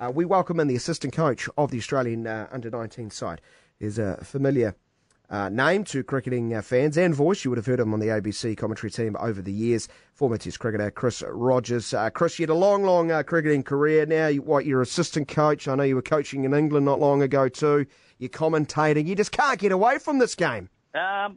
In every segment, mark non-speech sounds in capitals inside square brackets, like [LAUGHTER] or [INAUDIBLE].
Uh, we welcome in the assistant coach of the Australian uh, under 19 side. Is a familiar uh, name to cricketing uh, fans and voice. You would have heard him on the ABC commentary team over the years. Former Test cricketer Chris Rogers. Uh, Chris, you had a long, long uh, cricketing career. Now, you, what you're assistant coach. I know you were coaching in England not long ago too. You're commentating. You just can't get away from this game. Um,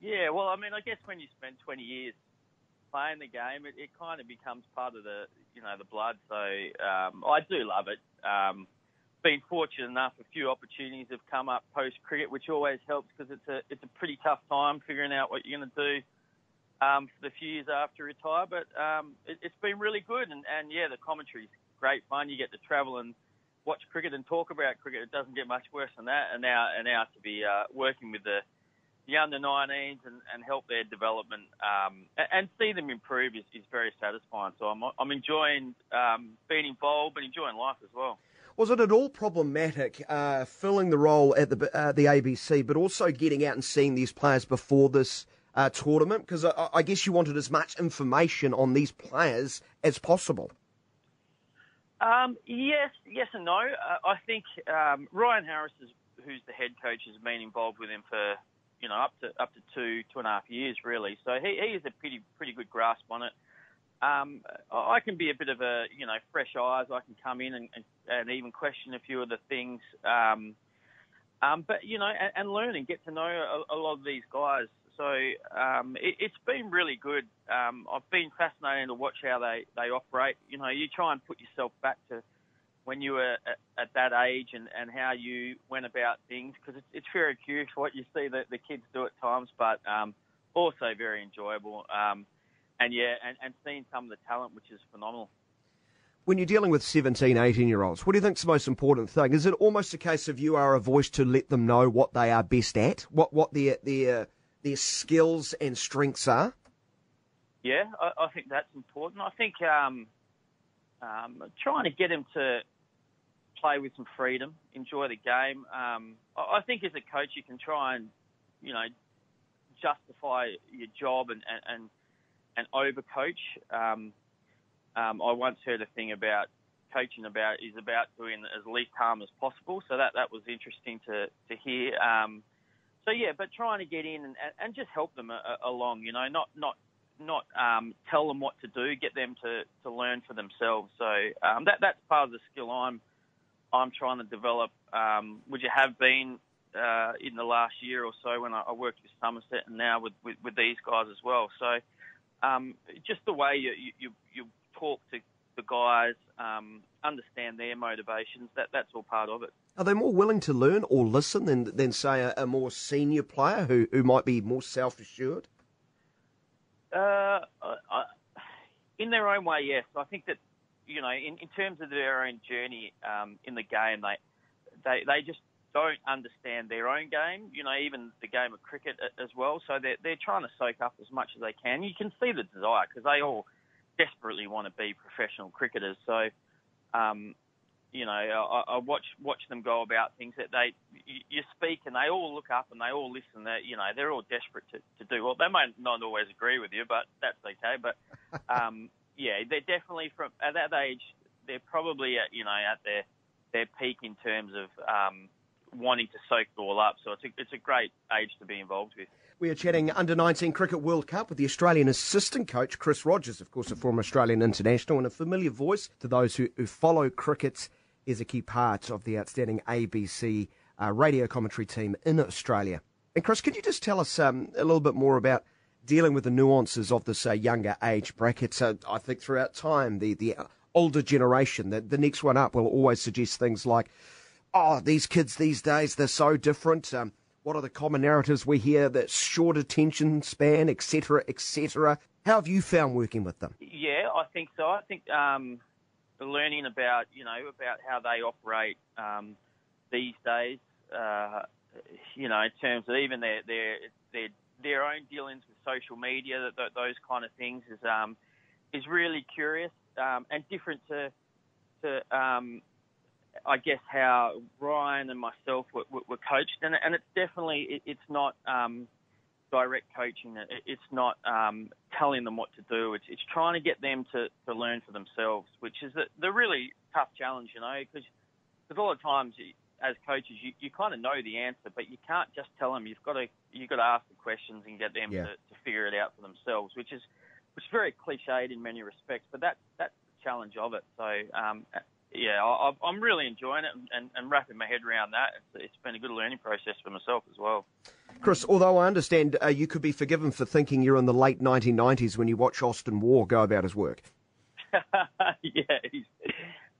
yeah, well, I mean, I guess when you spend 20 years playing the game, it, it kind of becomes part of the you know the blood. So um, I do love it. Um, been fortunate enough, a few opportunities have come up post cricket, which always helps because it's a it's a pretty tough time figuring out what you're going to do um, for the few years after retire. But um, it, it's been really good, and, and yeah, the commentary's great fun. You get to travel and watch cricket and talk about cricket. It doesn't get much worse than that. And now and now to be uh, working with the the under 19s and, and help their development um, and, see them improve is, is very satisfying. So I'm, I'm enjoying um, being involved and enjoying life as well. Was it at all problematic uh, filling the role at the uh, the ABC, but also getting out and seeing these players before this uh, tournament? Because I, I, guess you wanted as much information on these players as possible. Um, yes, yes and no. Uh, I think um, Ryan Harris, is, who's the head coach, has been involved with him for you know, up to up to two two and a half years really. So he, he has a pretty pretty good grasp on it. Um, I can be a bit of a you know fresh eyes. I can come in and, and, and even question a few of the things. Um, um, but you know, and, and learn and get to know a, a lot of these guys. So um, it, it's been really good. Um, I've been fascinated to watch how they, they operate. You know, you try and put yourself back to when you were at, at that age and, and how you went about things because it's, it's very curious what you see the, the kids do at times, but um, also very enjoyable. Um, and yeah, and, and seeing some of the talent, which is phenomenal. When you're dealing with 17, 18 year olds, what do you think is the most important thing? Is it almost a case of you are a voice to let them know what they are best at, what what their their their skills and strengths are? Yeah, I, I think that's important. I think um, um, trying to get them to play with some freedom, enjoy the game. Um, I think as a coach, you can try and, you know, justify your job and and and overcoach. Um, um, I once heard a thing about coaching about is about doing as least harm as possible. So that that was interesting to to hear. Um, so yeah, but trying to get in and, and just help them a, a, along. You know, not not not um, tell them what to do, get them to, to learn for themselves. So um, that that's part of the skill I'm I'm trying to develop, um, which you have been uh, in the last year or so when I, I worked with Somerset and now with, with, with these guys as well. So um, just the way you, you, you talk to the guys, um, understand their motivations, that, that's all part of it. Are they more willing to learn or listen than, than say, a, a more senior player who, who might be more self assured? Uh, I, in their own way, yes. I think that you know, in, in terms of their own journey um, in the game, they, they they just don't understand their own game. You know, even the game of cricket as well. So they're they're trying to soak up as much as they can. You can see the desire because they all desperately want to be professional cricketers. So, um, you know, I, I watch watch them go about things that they you, you speak and they all look up and they all listen. That you know they're all desperate to, to do well. They might not always agree with you, but that's okay. But [LAUGHS] um, yeah, they're definitely from at that age. They're probably at you know at their their peak in terms of um, wanting to soak it all up. So it's a, it's a great age to be involved with. We are chatting under 19 Cricket World Cup with the Australian assistant coach Chris Rogers, of course, a former Australian international and a familiar voice to those who, who follow cricket. Is a key part of the outstanding ABC uh, radio commentary team in Australia. And Chris, could you just tell us um, a little bit more about dealing with the nuances of this uh, younger age bracket. So I think throughout time, the, the older generation, the, the next one up, will always suggest things like, oh, these kids these days, they're so different. Um, what are the common narratives we hear? That short attention span, etc., etc. How have you found working with them? Yeah, I think so. I think um, learning about you know about how they operate um, these days, uh, you know, in terms of even their their their their own dealings with social media, that, those kind of things, is um, is really curious um, and different to to um, I guess how Ryan and myself were, were coached, and, and it's definitely it, it's not um, direct coaching. It's not um, telling them what to do. It's, it's trying to get them to, to learn for themselves, which is the, the really tough challenge, you know, because a lot of times as coaches, you, you kind of know the answer, but you can't just tell them. You've got to you've got to ask the questions and get them Yeah. to, to figure it out for themselves, which is which is very cliched in many respects, but that's that's the challenge of it. So um, yeah, I, I- I'm really enjoying it and, and, and wrapping my head around that. It's, it's been a good learning process for myself as well. Chris, although I understand uh, you could be forgiven for thinking you're in the late 1990s when you watch Austin Waugh go about his work. [LAUGHS] yeah. He's,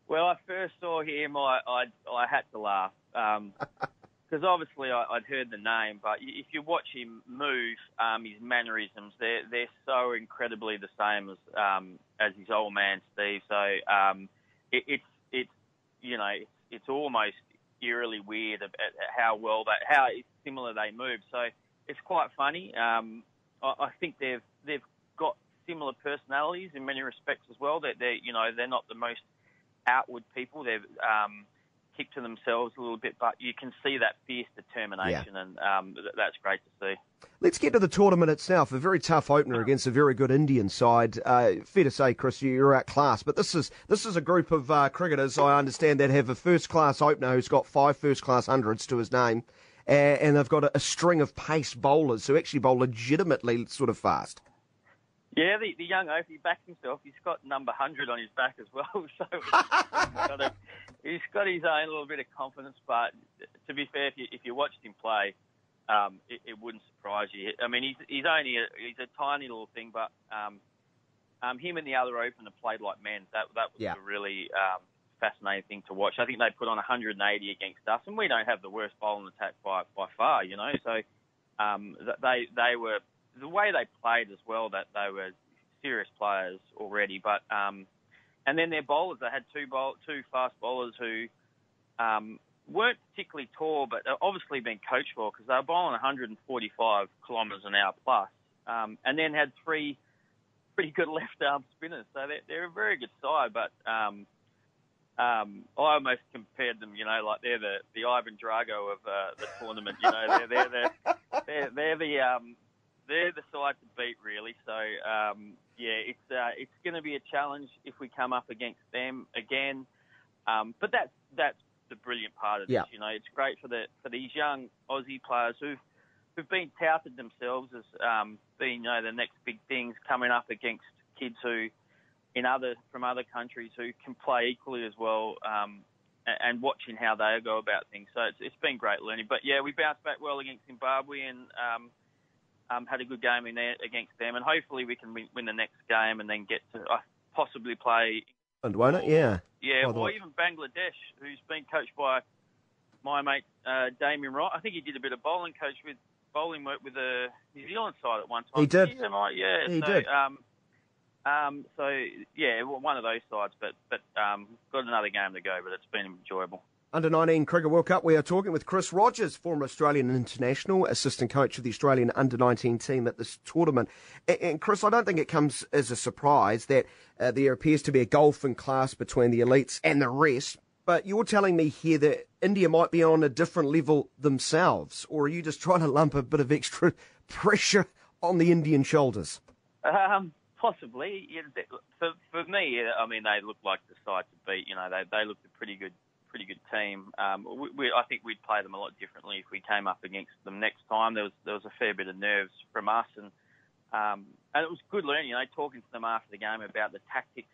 well, I first saw him, I I, I had to laugh [LAUGHS] because obviously I, I'd heard the name, but if you watch him move, um, his mannerisms they're they're so incredibly the same as um, as his old man Steve. So um, it, it's it's you know it's, it's almost eerily weird at, how well that how similar they move. So it's quite funny. Um, I, I think they've they've got similar personalities in many respects as well. That they're you know they're not the most outward people. They've um, keep to themselves a little bit, but you can see that fierce determination, and um, th- that's great to see. Let's get to the tournament itself. A very tough opener against a very good Indian side. Uh, fair to say, Chris, you're outclassed. But this is this is a group of uh, cricketers, I understand, that have a first class opener who's got five first class hundreds to his name, uh, and they've got a, a string of pace bowlers who actually bowl legitimately sort of fast. Yeah, the, the young oaf, he backs himself. He's got number 100 on his back as well. [LAUGHS] So he's got, a, he's got his own little bit of confidence. But to be fair, if you, if you watched him play, um, it, it wouldn't surprise you. I mean, he's, he's only a, he's a tiny little thing, but um, um, him and the other opener played like men. That, that was Yeah. a really um, fascinating thing to watch. I think they put on 180 against us, and we don't have the worst bowling attack by, by far, you know. So um, they they were the way they played as well. That they were serious players already, but um, and then their bowlers. They had two bowl, two fast bowlers who um, weren't particularly tall, but obviously been coached for because they were bowling 145 kilometres an hour plus, um, and then had three pretty good [LAUGHS] left arm spinners. So they're, they're a very good side, but. Um, um, I almost compared them, you know, like they're the, the Ivan Drago of uh, the tournament. You know, they're they're the they're, they're the um, they're the side to beat, really. So um, yeah, it's uh, it's going to be a challenge if we come up against them again. Um, but that's that's the brilliant part of this. You know, it's great for the for these young Aussie players who've who've been touted themselves as um, being you know the next big things coming up against kids who in other from other countries who can play equally as well. Um, a- and watching how they go about things, so it's, it's been great learning. But yeah, we bounced back well against Zimbabwe and um, um, had a good game in there against them, and hopefully we can win, win the next game and then get to uh, possibly play And won't it? Yeah. yeah, the or way- even Bangladesh, who's been coached by my mate uh, Damien Wright. I think he did a bit of bowling coach with bowling work with the New Zealand side at one time. He did. Yeah, yeah. He so, did. Um, um, so yeah, one of those sides, but but um, got another game to go, but it's been enjoyable. Under 19 Cricket World Cup, we are talking with Chris Rogers, former Australian international, assistant coach of the Australian under 19 team at this tournament. And, and Chris, I don't think it comes as a surprise that uh, there appears to be a golfing class between the elites and the rest. But you're telling me here that India might be on a different level themselves, or are you just trying to lump a bit of extra [LAUGHS] pressure on the Indian shoulders? Um, possibly. For for me, I mean, they look like the side to beat. You know, they they looked a pretty good pretty good team. Um, we, we, I think we'd play them a lot differently if we came up against them next time. There was there was a fair bit of nerves from us, and um, and it was good learning. You know, talking to them after the game about the tactics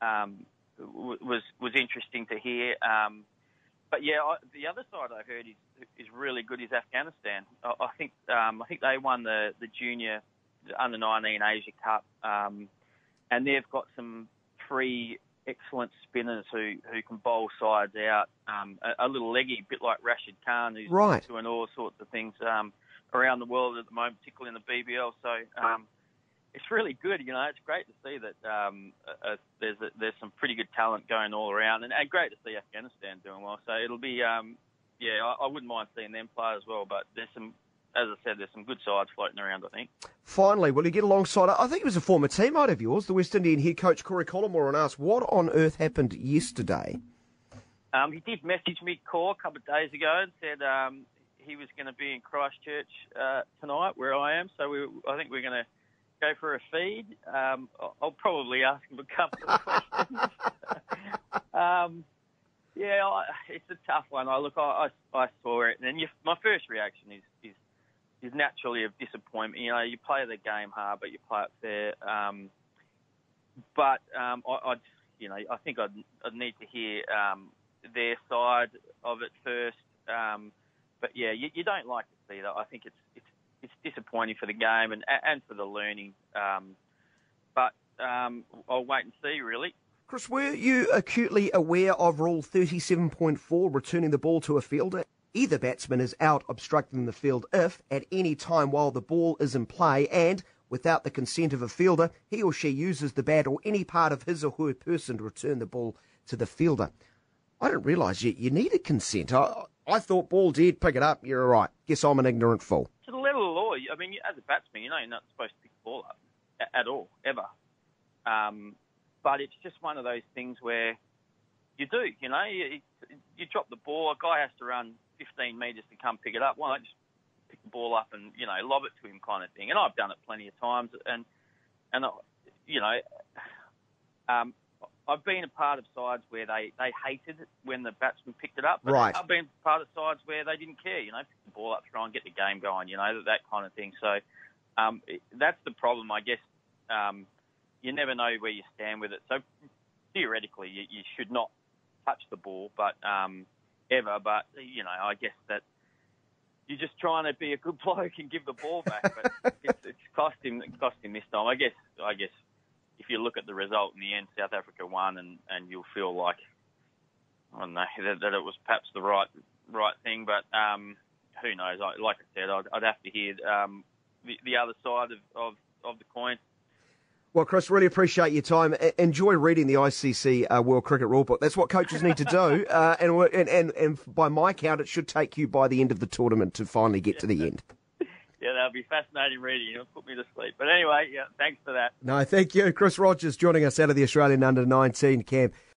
um, was was interesting to hear. Um, but yeah, I, the other side I heard is is really good is Afghanistan. I, I think um, I think they won the the junior the under 19 Asia Cup, um, and they've got some three excellent spinners who, who can bowl sides out. Um, a, a little leggy, a bit like Rashid Khan, who's Right. doing all sorts of things um, around the world at the moment, particularly in the BBL. So um, it's really good. You know, it's great to see that um, uh, uh, there's a, there's some pretty good talent going all around, and, and great to see Afghanistan doing well. So it'll be, um, yeah, I, I wouldn't mind seeing them play as well. But there's some, as I said, there's some good sides floating around. I think. Finally, will you get alongside? I think it was a former teammate of yours, the West Indian head coach Corey Collymore, and asked what on earth happened yesterday. Um, he did message me, Core, a couple of days ago, and said um, he was going to be in Christchurch uh, tonight, where I am. So we, I think we're going to go for a feed, um, I'll probably ask him a couple of [LAUGHS] questions. [LAUGHS] um, yeah, I, it's a tough one. I look, I, I, I saw it, and then you, my first reaction is, is is naturally of disappointment. You know, you play the game hard, but you play it fair. Um, but um, I, I'd, you know, I think I'd, I'd need to hear um, their side of it first. Um, but yeah, you, you don't like to see that. I think it's it's it's disappointing for the game and and for the learning. Um, but um, I'll wait and see. Really. Chris, were you acutely aware of Rule 37.4, returning the ball to a fielder? Either batsman is out obstructing the field if, at any time while the ball is in play and without the consent of a fielder, he or she uses the bat or any part of his or her person to return the ball to the fielder. I didn't realise you, you needed consent. I, I thought ball dead, pick it up, you're right. Guess I'm an ignorant fool. To the level of law, I mean, as a batsman, you know you're not supposed to pick the ball up at all, ever. Um, but it's just one of those things where you do, you know, you, you drop the ball, a guy has to run 15 metres to come pick it up. Why not just pick the ball up and, you know, lob it to him kind of thing? And I've done it plenty of times. And, and you know, um, I've been a part of sides where they, they hated when the batsman picked it up. But right. I've been part of sides where they didn't care, you know, pick the ball up, try and get the game going, you know, that, that kind of thing. So um, that's the problem, I guess. Um, you never know where you stand with it. So theoretically, you, you should not touch the ball, but um, ever. But you know, I guess that you're just trying to be a good [LAUGHS] bloke and give the ball back. But it's, it's cost him, cost him this time. I guess. I guess if you look at the result in the end, South Africa won, and, and you'll feel like I don't know that, that it was perhaps the right right thing. But um, who knows? I, like I said, I'd, I'd have to hear um, the, the other side of, of, of the coin. Well, Chris, really appreciate your time. Enjoy reading the ICC uh, World Cricket Rulebook. That's what coaches need to do. Uh, and, and, and, and by my count, it should take you by the end of the tournament to finally get to the end. [LAUGHS] Yeah, that'll be fascinating reading. It'll put me to sleep. But anyway, yeah, thanks for that. No, thank you. Chris Rogers joining us out of the Australian Under 19 camp.